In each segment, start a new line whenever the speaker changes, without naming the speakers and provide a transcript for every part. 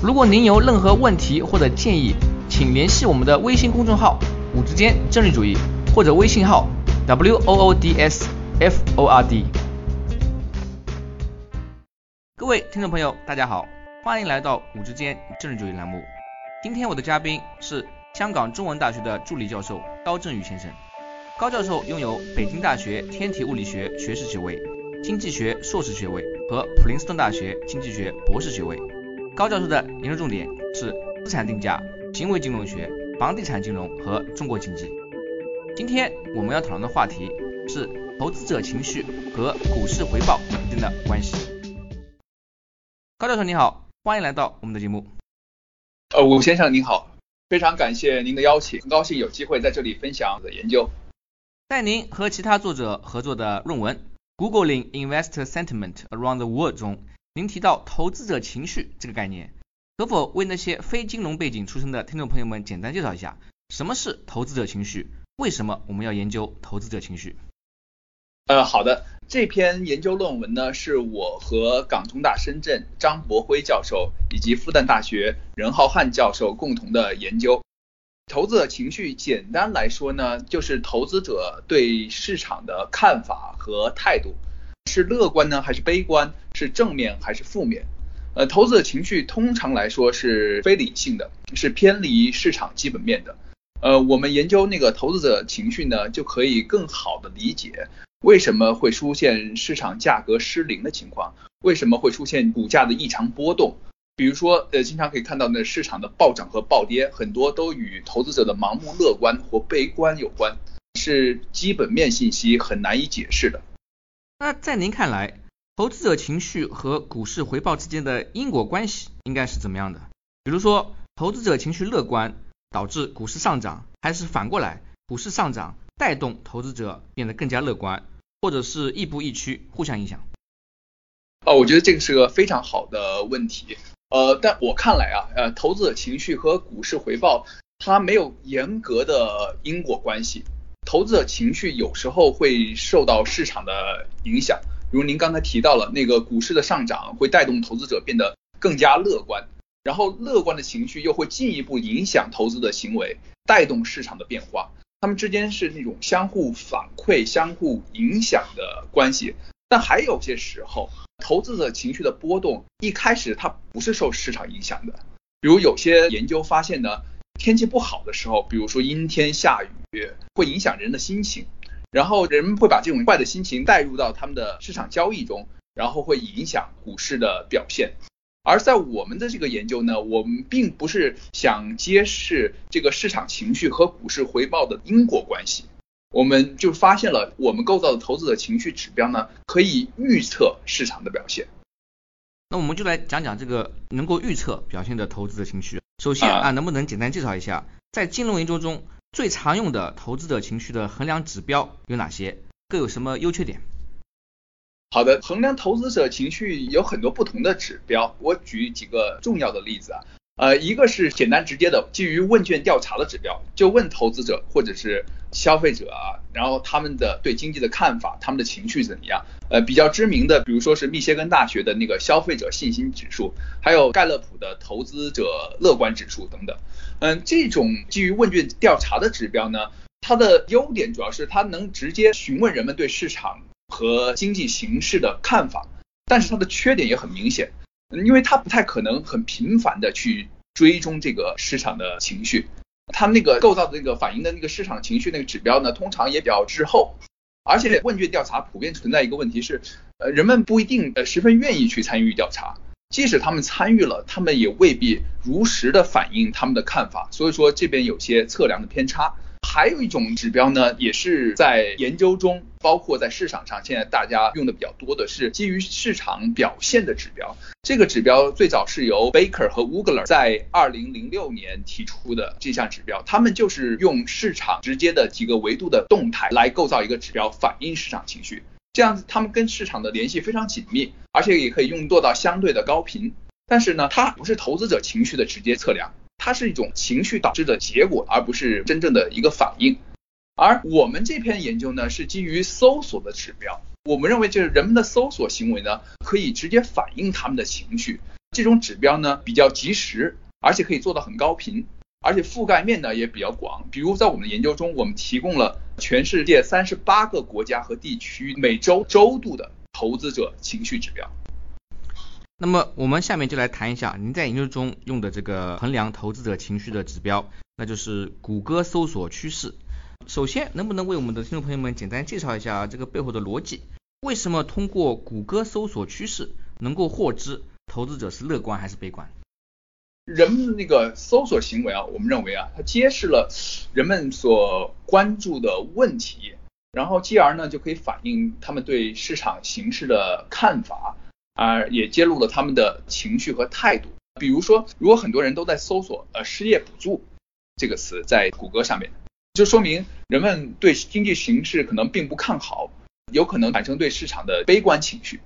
如果您有任何问题或者建议，请联系我们的微信公众号“五之间政治主义”或者微信号 “w o o d s f o r d”。各位听众朋友，大家好，欢迎来到“五之间政治主义”栏目。今天我的嘉宾是香港中文大学的助理教授高振宇先生。高教授拥有北京大学天体物理学学士学位、经济学硕士学位和普林斯顿大学经济学博士学位。高教授的研究重点是资产定价、行为金融学、房地产金融和中国经济。今天我们要讨论的话题是投资者情绪和股市回报之间的关系。高教授你好，欢迎来到我们的节目。
呃，吴先生您好，非常感谢您的邀请，很高兴有机会在这里分享我的研究。
在您和其他作者合作的论文《Googling Investor Sentiment Around the World》中。您提到投资者情绪这个概念，可否为那些非金融背景出身的听众朋友们简单介绍一下，什么是投资者情绪？为什么我们要研究投资者情绪？
呃，好的，这篇研究论文呢，是我和港中大深圳张博辉教授以及复旦大学任浩瀚教授共同的研究。投资者情绪简单来说呢，就是投资者对市场的看法和态度。是乐观呢，还是悲观？是正面还是负面？呃，投资者情绪通常来说是非理性的，是偏离市场基本面的。呃，我们研究那个投资者情绪呢，就可以更好的理解为什么会出现市场价格失灵的情况，为什么会出现股价的异常波动。比如说，呃，经常可以看到那市场的暴涨和暴跌，很多都与投资者的盲目乐观或悲观有关，是基本面信息很难以解释的。
那在您看来，投资者情绪和股市回报之间的因果关系应该是怎么样的？比如说，投资者情绪乐观导致股市上涨，还是反过来，股市上涨带动投资者变得更加乐观，或者是亦步亦趋，互相影响？
哦，我觉得这个是个非常好的问题。呃，但我看来啊，呃，投资者情绪和股市回报它没有严格的因果关系。投资者情绪有时候会受到市场的影响，如您刚才提到了那个股市的上涨会带动投资者变得更加乐观，然后乐观的情绪又会进一步影响投资的行为，带动市场的变化。它们之间是那种相互反馈、相互影响的关系。但还有些时候，投资者情绪的波动一开始它不是受市场影响的，比如有些研究发现呢。天气不好的时候，比如说阴天下雨，会影响人的心情，然后人们会把这种坏的心情带入到他们的市场交易中，然后会影响股市的表现。而在我们的这个研究呢，我们并不是想揭示这个市场情绪和股市回报的因果关系，我们就发现了我们构造的投资者情绪指标呢，可以预测市场的表现。
那我们就来讲讲这个能够预测表现的投资者情绪。首先啊，能不能简单介绍一下，在金融研究中最常用的投资者情绪的衡量指标有哪些？各有什么优缺点？
好的，衡量投资者情绪有很多不同的指标，我举几个重要的例子啊。呃，一个是简单直接的，基于问卷调查的指标，就问投资者或者是消费者啊，然后他们的对经济的看法，他们的情绪怎么样？呃，比较知名的，比如说是密歇根大学的那个消费者信心指数，还有盖勒普的投资者乐观指数等等。嗯，这种基于问卷调查的指标呢，它的优点主要是它能直接询问人们对市场和经济形势的看法，但是它的缺点也很明显。因为它不太可能很频繁的去追踪这个市场的情绪，它那个构造的那个反映的那个市场情绪那个指标呢，通常也比较滞后，而且问卷调查普遍存在一个问题是，呃，人们不一定呃十分愿意去参与调查，即使他们参与了，他们也未必如实的反映他们的看法，所以说这边有些测量的偏差。还有一种指标呢，也是在研究中，包括在市场上，现在大家用的比较多的是基于市场表现的指标。这个指标最早是由 Baker 和 Wugler 在二零零六年提出的这项指标，他们就是用市场直接的几个维度的动态来构造一个指标，反映市场情绪。这样子，他们跟市场的联系非常紧密，而且也可以用做到相对的高频。但是呢，它不是投资者情绪的直接测量，它是一种情绪导致的结果，而不是真正的一个反应。而我们这篇研究呢，是基于搜索的指标，我们认为就是人们的搜索行为呢，可以直接反映他们的情绪。这种指标呢，比较及时，而且可以做到很高频。而且覆盖面呢也比较广，比如在我们的研究中，我们提供了全世界三十八个国家和地区每周周度的投资者情绪指标。
那么我们下面就来谈一下您在研究中用的这个衡量投资者情绪的指标，那就是谷歌搜索趋势。首先，能不能为我们的听众朋友们简单介绍一下这个背后的逻辑？为什么通过谷歌搜索趋势能够获知投资者是乐观还是悲观？
人们那个搜索行为啊，我们认为啊，它揭示了人们所关注的问题，然后继而呢就可以反映他们对市场形势的看法，啊，也揭露了他们的情绪和态度。比如说，如果很多人都在搜索呃失业补助这个词在谷歌上面，就说明人们对经济形势可能并不看好，有可能产生对市场的悲观情绪。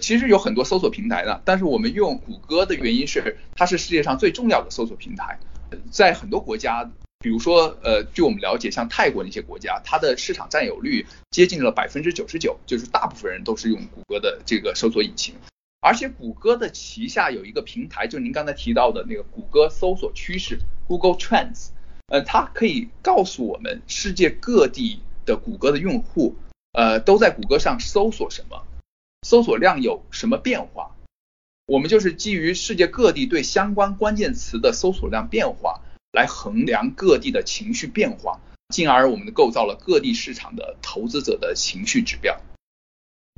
其实有很多搜索平台的，但是我们用谷歌的原因是，它是世界上最重要的搜索平台。在很多国家，比如说，呃，据我们了解，像泰国那些国家，它的市场占有率接近了百分之九十九，就是大部分人都是用谷歌的这个搜索引擎。而且谷歌的旗下有一个平台，就您刚才提到的那个谷歌搜索趋势 （Google Trends），呃，它可以告诉我们世界各地的谷歌的用户，呃，都在谷歌上搜索什么。搜索量有什么变化？我们就是基于世界各地对相关关键词的搜索量变化来衡量各地的情绪变化，进而我们构造了各地市场的投资者的情绪指标。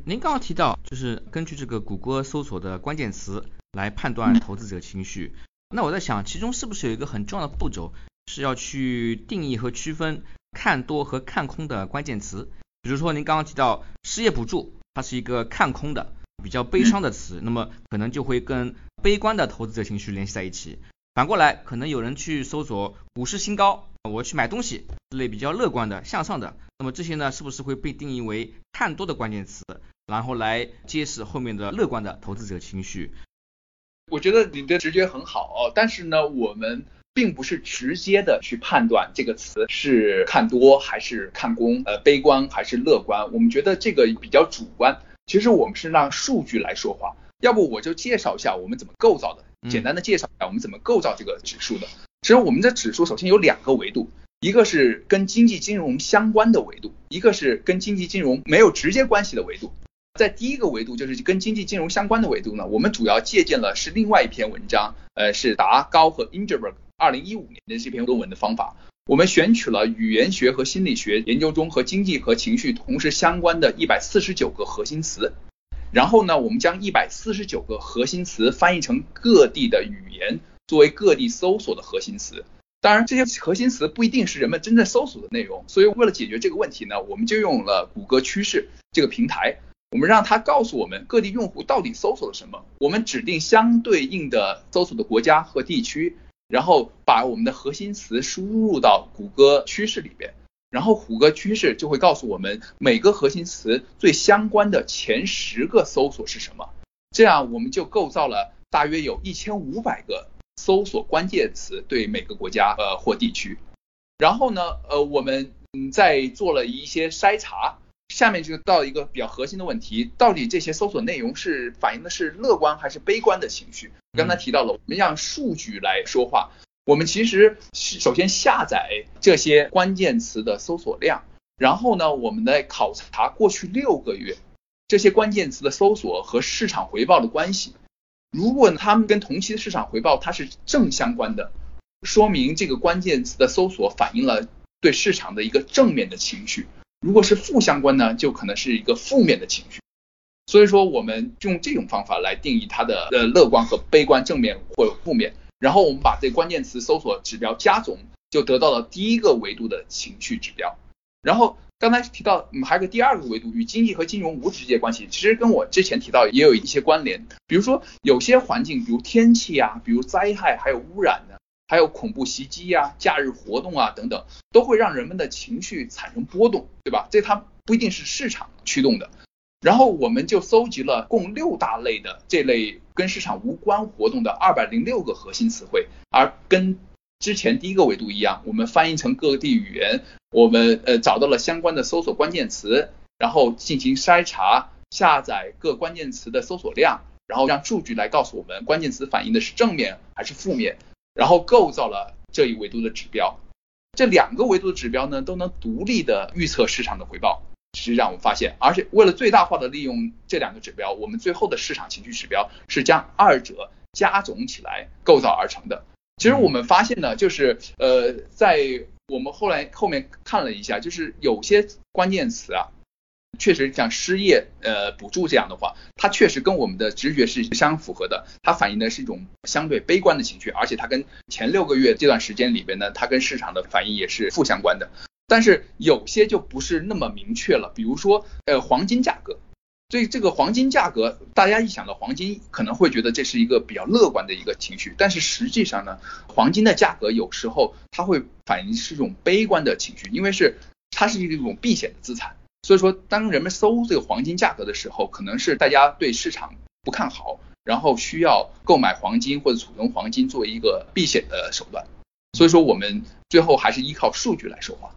您刚刚提到，就是根据这个谷歌搜索的关键词来判断投资者情绪。那我在想，其中是不是有一个很重要的步骤，是要去定义和区分看多和看空的关键词？比如说，您刚刚提到失业补助。它是一个看空的、比较悲伤的词，那么可能就会跟悲观的投资者情绪联系在一起。反过来，可能有人去搜索股市新高，我去买东西之类比较乐观的、向上的，那么这些呢，是不是会被定义为看多的关键词，然后来揭示后面的乐观的投资者情绪？
我觉得你的直觉很好，但是呢，我们。并不是直接的去判断这个词是看多还是看空，呃，悲观还是乐观。我们觉得这个比较主观。其实我们是让数据来说话。要不我就介绍一下我们怎么构造的，简单的介绍一下我们怎么构造这个指数的。其实我们的指数首先有两个维度，一个是跟经济金融相关的维度，一个是跟经济金融没有直接关系的维度。在第一个维度，就是跟经济金融相关的维度呢，我们主要借鉴了是另外一篇文章，呃，是达高和 Ingerberg。二零一五年的这篇论文的方法，我们选取了语言学和心理学研究中和经济和情绪同时相关的一百四十九个核心词，然后呢，我们将一百四十九个核心词翻译成各地的语言，作为各地搜索的核心词。当然，这些核心词不一定是人们真正搜索的内容，所以为了解决这个问题呢，我们就用了谷歌趋势这个平台，我们让它告诉我们各地用户到底搜索了什么，我们指定相对应的搜索的国家和地区。然后把我们的核心词输入到谷歌趋势里边，然后谷歌趋势就会告诉我们每个核心词最相关的前十个搜索是什么，这样我们就构造了大约有一千五百个搜索关键词对每个国家呃或地区，然后呢呃我们嗯再做了一些筛查。下面就到一个比较核心的问题，到底这些搜索内容是反映的是乐观还是悲观的情绪？刚才提到了，我们让数据来说话。我们其实首先下载这些关键词的搜索量，然后呢，我们来考察过去六个月这些关键词的搜索和市场回报的关系。如果它们跟同期的市场回报它是正相关的，说明这个关键词的搜索反映了对市场的一个正面的情绪。如果是负相关呢，就可能是一个负面的情绪。所以说，我们用这种方法来定义它的呃乐观和悲观、正面或负面。然后我们把这关键词搜索指标加总，就得到了第一个维度的情绪指标。然后刚才提到，嗯，还有个第二个维度，与经济和金融无直接关系，其实跟我之前提到也有一些关联。比如说有些环境，比如天气啊，比如灾害，还有污染呢，还有恐怖袭击呀、假日活动啊等等，都会让人们的情绪产生波动，对吧？这它不一定是市场驱动的。然后我们就搜集了共六大类的这类跟市场无关活动的二百零六个核心词汇，而跟之前第一个维度一样，我们翻译成各地语言，我们呃找到了相关的搜索关键词，然后进行筛查，下载各关键词的搜索量，然后让数据来告诉我们关键词反映的是正面还是负面，然后构造了这一维度的指标。这两个维度的指标呢，都能独立的预测市场的回报。实际上我们发现，而且为了最大化的利用这两个指标，我们最后的市场情绪指标是将二者加总起来构造而成的。其实我们发现呢，就是呃，在我们后来后面看了一下，就是有些关键词啊，确实像失业、呃补助这样的话，它确实跟我们的直觉是相符合的。它反映的是一种相对悲观的情绪，而且它跟前六个月这段时间里边呢，它跟市场的反应也是负相关的。但是有些就不是那么明确了，比如说呃黄金价格，所以这个黄金价格，大家一想到黄金，可能会觉得这是一个比较乐观的一个情绪，但是实际上呢，黄金的价格有时候它会反映是一种悲观的情绪，因为是它是一种避险的资产，所以说当人们搜这个黄金价格的时候，可能是大家对市场不看好，然后需要购买黄金或者储存黄金作为一个避险的手段，所以说我们最后还是依靠数据来说话。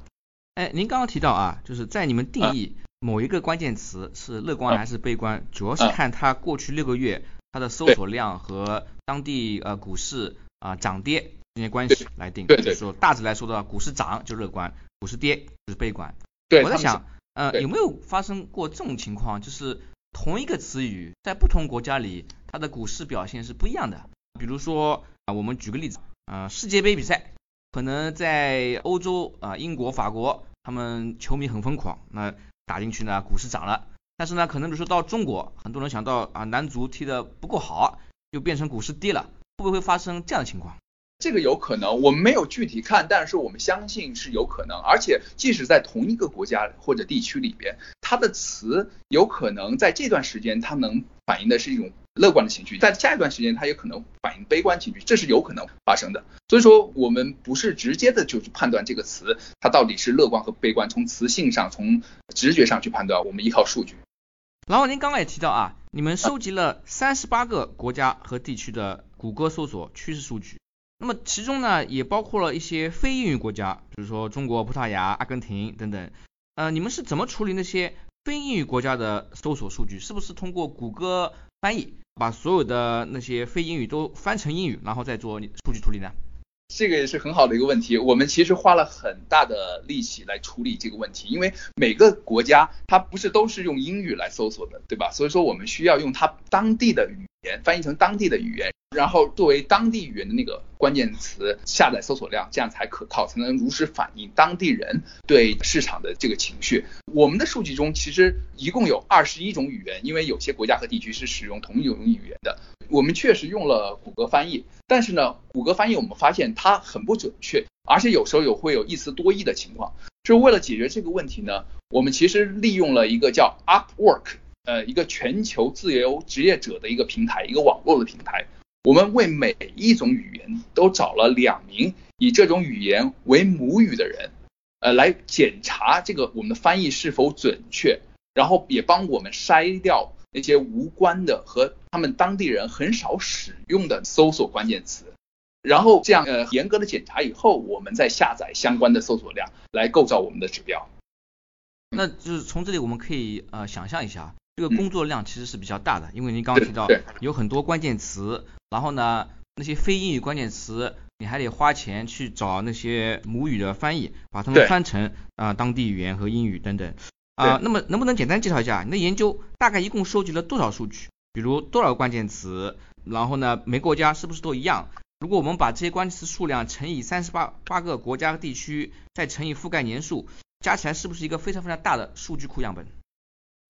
哎，您刚刚提到啊，就是在你们定义某一个关键词是乐观还是悲观，主要是看它过去六个月它的搜索量和当地呃股市啊涨跌之间关系来定。
对
就是说大致来说的话，股市涨就乐观，股市跌就是悲观。
对。
我在想，呃，有没有发生过这种情况，就是同一个词语在不同国家里它的股市表现是不一样的？比如说啊，我们举个例子呃，世界杯比赛。可能在欧洲啊，英国、法国，他们球迷很疯狂，那打进去呢，股市涨了。但是呢，可能比如说到中国，很多人想到啊，男足踢得不够好，就变成股市跌了，会不会发生这样的情况？
这个有可能，我们没有具体看，但是我们相信是有可能。而且，即使在同一个国家或者地区里边，它的词有可能在这段时间，它能反映的是一种。乐观的情绪，在下一段时间，它也可能反映悲观情绪，这是有可能发生的。所以说，我们不是直接的就去判断这个词它到底是乐观和悲观，从词性上、从直觉上去判断，我们依靠数据。
然后您刚刚也提到啊，你们收集了三十八个国家和地区的谷歌搜索趋势数据，那么其中呢也包括了一些非英语国家，比如说中国、葡萄牙、阿根廷等等。呃，你们是怎么处理那些非英语国家的搜索数据？是不是通过谷歌翻译？把所有的那些非英语都翻成英语，然后再做数据处理呢？
这个也是很好的一个问题。我们其实花了很大的力气来处理这个问题，因为每个国家它不是都是用英语来搜索的，对吧？所以说我们需要用它当地的语言翻译成当地的语言，然后作为当地语言的那个关键词下载搜索量，这样才可靠，才能如实反映当地人对市场的这个情绪。我们的数据中其实一共有二十一种语言，因为有些国家和地区是使用同一种语言的。我们确实用了谷歌翻译，但是呢，谷歌翻译我们发现它很不准确，而且有时候有会有一词多义的情况。就是为了解决这个问题呢，我们其实利用了一个叫 Upwork，呃，一个全球自由职业者的一个平台，一个网络的平台。我们为每一种语言都找了两名以这种语言为母语的人，呃，来检查这个我们的翻译是否准确，然后也帮我们筛掉。那些无关的和他们当地人很少使用的搜索关键词，然后这样呃严格的检查以后，我们再下载相关的搜索量来构造我们的指标。
那就是从这里我们可以呃想象一下，这个工作量其实是比较大的，因为您刚刚提到有很多关键词，然后呢那些非英语关键词你还得花钱去找那些母语的翻译，把它们翻成啊当地语言和英语等等。啊，那么能不能简单介绍一下你的研究大概一共收集了多少数据？比如多少个关键词？然后呢，每个国家是不是都一样？如果我们把这些关键词数量乘以三十八八个国家和地区，再乘以覆盖年数，加起来是不是一个非常非常大的数据库样本？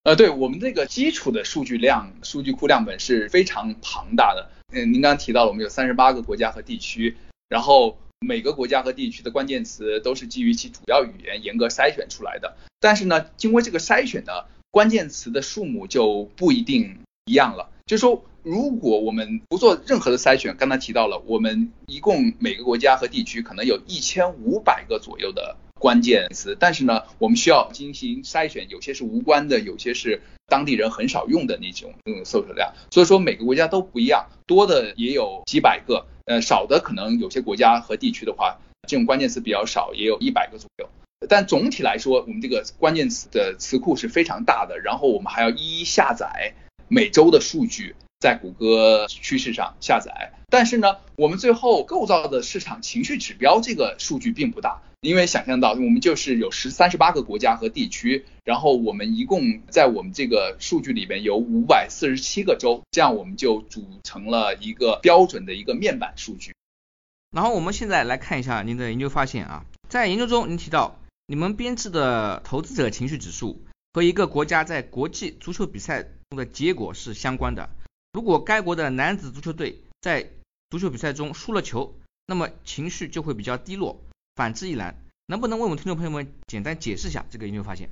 呃，对我们这个基础的数据量数据库样本是非常庞大的。嗯，您刚刚提到了我们有三十八个国家和地区，然后每个国家和地区的关键词都是基于其主要语言严格筛选出来的。但是呢，经过这个筛选呢，关键词的数目就不一定一样了。就是说，如果我们不做任何的筛选，刚才提到了，我们一共每个国家和地区可能有一千五百个左右的关键词，但是呢，我们需要进行筛选，有些是无关的，有些是当地人很少用的那种嗯搜索量。所以说每个国家都不一样，多的也有几百个。呃，少的可能有些国家和地区的话，这种关键词比较少，也有一百个左右。但总体来说，我们这个关键词的词库是非常大的。然后我们还要一一下载每周的数据，在谷歌趋势上下载。但是呢，我们最后构造的市场情绪指标这个数据并不大，因为想象到我们就是有十三十八个国家和地区，然后我们一共在我们这个数据里边有五百四十七个州，这样我们就组成了一个标准的一个面板数据。
然后我们现在来看一下您的研究发现啊，在研究中您提到你们编制的投资者情绪指数和一个国家在国际足球比赛中的结果是相关的。如果该国的男子足球队在足球比赛中输了球，那么情绪就会比较低落。反之亦然。能不能为我们听众朋友们简单解释一下这个研究发现？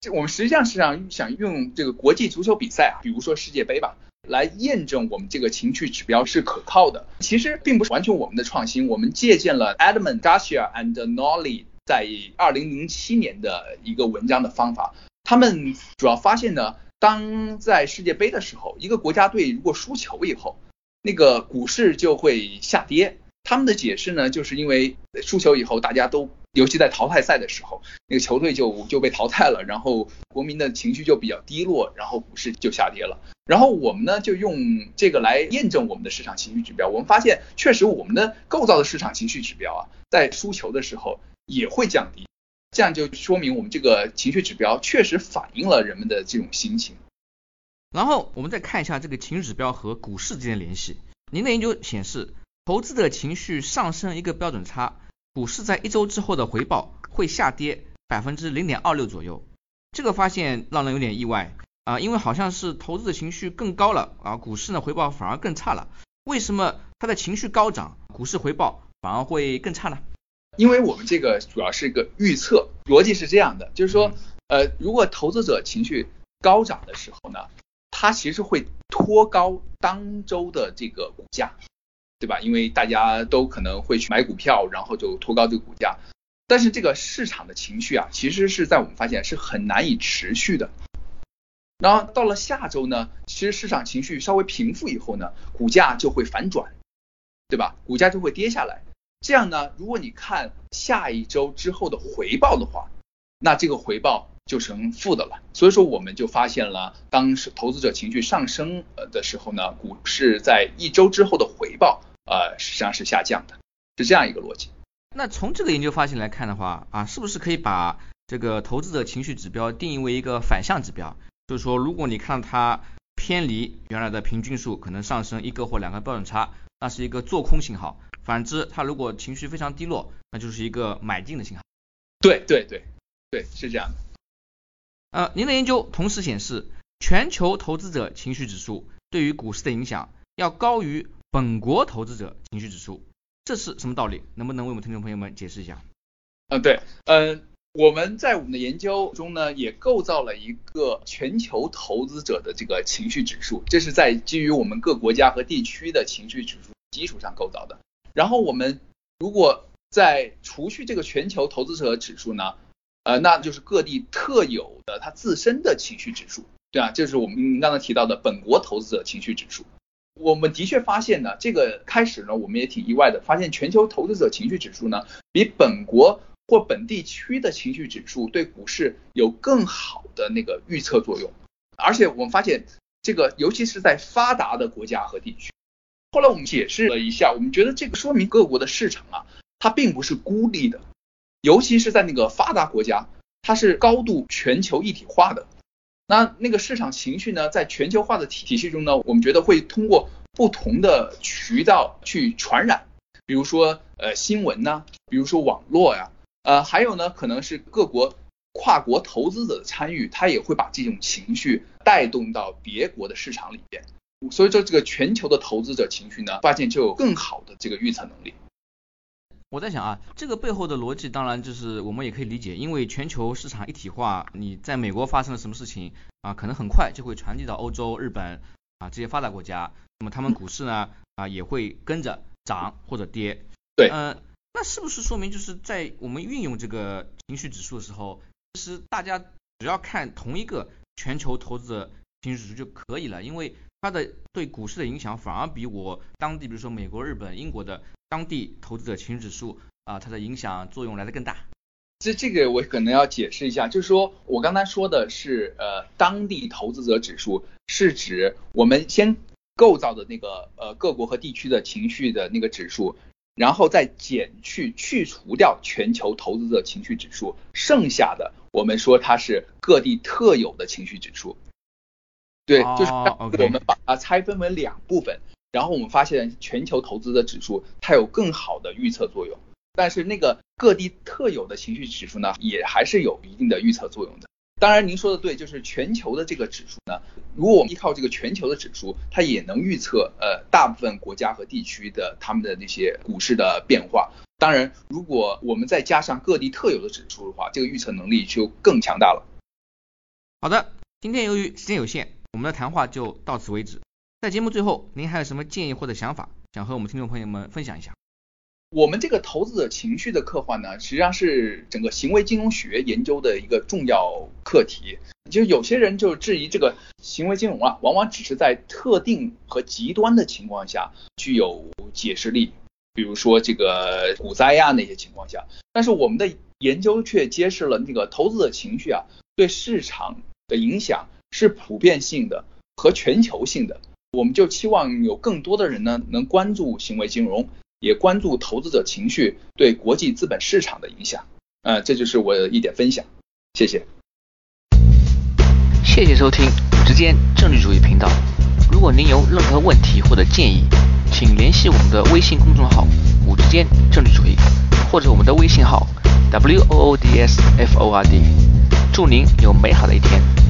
这我们实际上是想想用这个国际足球比赛啊，比如说世界杯吧，来验证我们这个情绪指标是可靠的。其实并不是完全我们的创新，我们借鉴了 Edmund Garcia and Nolly 在二零零七年的一个文章的方法。他们主要发现呢。当在世界杯的时候，一个国家队如果输球以后，那个股市就会下跌。他们的解释呢，就是因为输球以后，大家都，尤其在淘汰赛的时候，那个球队就就被淘汰了，然后国民的情绪就比较低落，然后股市就下跌了。然后我们呢，就用这个来验证我们的市场情绪指标。我们发现，确实我们的构造的市场情绪指标啊，在输球的时候也会降低。这样就说明我们这个情绪指标确实反映了人们的这种心情。
然后我们再看一下这个情绪指标和股市之间的联系。您的研究显示，投资者情绪上升一个标准差，股市在一周之后的回报会下跌百分之零点二六左右。这个发现让人有点意外啊，因为好像是投资者情绪更高了啊，股市呢回报反而更差了。为什么他的情绪高涨，股市回报反而会更差呢？
因为我们这个主要是一个预测逻辑是这样的，就是说，呃，如果投资者情绪高涨的时候呢，它其实会拖高当周的这个股价，对吧？因为大家都可能会去买股票，然后就托高这个股价。但是这个市场的情绪啊，其实是在我们发现是很难以持续的。然后到了下周呢，其实市场情绪稍微平复以后呢，股价就会反转，对吧？股价就会跌下来。这样呢，如果你看下一周之后的回报的话，那这个回报就成负的了。所以说，我们就发现了，当时投资者情绪上升呃的时候呢，股市在一周之后的回报呃实际上是下降的，是这样一个逻辑。
那从这个研究发现来看的话啊，是不是可以把这个投资者情绪指标定义为一个反向指标？就是说，如果你看它偏离原来的平均数，可能上升一个或两个标准差，那是一个做空信号。反之，它如果情绪非常低落，那就是一个买进的信号。
对对对对，是这样的。
呃，您的研究同时显示，全球投资者情绪指数对于股市的影响要高于本国投资者情绪指数，这是什么道理？能不能为我们听众朋友们解释一下？
嗯，对，嗯，我们在我们的研究中呢，也构造了一个全球投资者的这个情绪指数，这是在基于我们各国家和地区的情绪指数基础上构造的。然后我们如果在除去这个全球投资者指数呢，呃，那就是各地特有的它自身的情绪指数，对啊，就是我们刚才提到的本国投资者情绪指数。我们的确发现呢，这个开始呢，我们也挺意外的，发现全球投资者情绪指数呢，比本国或本地区的情绪指数对股市有更好的那个预测作用。而且我们发现这个，尤其是在发达的国家和地区。后来我们解释了一下，我们觉得这个说明各国的市场啊，它并不是孤立的，尤其是在那个发达国家，它是高度全球一体化的。那那个市场情绪呢，在全球化的体体系中呢，我们觉得会通过不同的渠道去传染，比如说呃新闻呐，比如说网络呀，呃还有呢可能是各国跨国投资者的参与，他也会把这种情绪带动到别国的市场里边。所以说，这个全球的投资者情绪呢，发现就有更好的这个预测能力。
我在想啊，这个背后的逻辑当然就是我们也可以理解，因为全球市场一体化，你在美国发生了什么事情啊，可能很快就会传递到欧洲、日本啊这些发达国家，那么他们股市呢啊也会跟着涨或者跌。
对，
嗯，那是不是说明就是在我们运用这个情绪指数的时候，其实大家只要看同一个全球投资者情绪指数就可以了，因为它的对股市的影响反而比我当地，比如说美国、日本、英国的。当地投资者情绪指数啊，它的影响作用来的更大。
这这个我可能要解释一下，就是说我刚才说的是呃当地投资者指数，是指我们先构造的那个呃各国和地区的情绪的那个指数，然后再减去去除掉全球投资者情绪指数，剩下的我们说它是各地特有的情绪指数。对，就是我们把它拆分为两部分。然后我们发现全球投资的指数它有更好的预测作用，但是那个各地特有的情绪指数呢，也还是有一定的预测作用的。当然您说的对，就是全球的这个指数呢，如果我们依靠这个全球的指数，它也能预测呃大部分国家和地区的他们的那些股市的变化。当然，如果我们再加上各地特有的指数的话，这个预测能力就更强大了。
好的，今天由于时间有限，我们的谈话就到此为止。在节目最后，您还有什么建议或者想法，想和我们听众朋友们分享一下？
我们这个投资者情绪的刻画呢，实际上是整个行为金融学研究的一个重要课题。就有些人就质疑这个行为金融啊，往往只是在特定和极端的情况下具有解释力，比如说这个股灾呀那些情况下。但是我们的研究却揭示了那个投资者情绪啊，对市场的影响是普遍性的和全球性的。我们就期望有更多的人呢，能关注行为金融，也关注投资者情绪对国际资本市场的影响。呃，这就是我的一点分享，谢谢。
谢谢收听五之间政治主义频道。如果您有任何问题或者建议，请联系我们的微信公众号五之间政治主义，或者我们的微信号 w o o d s f o r d。祝您有美好的一天。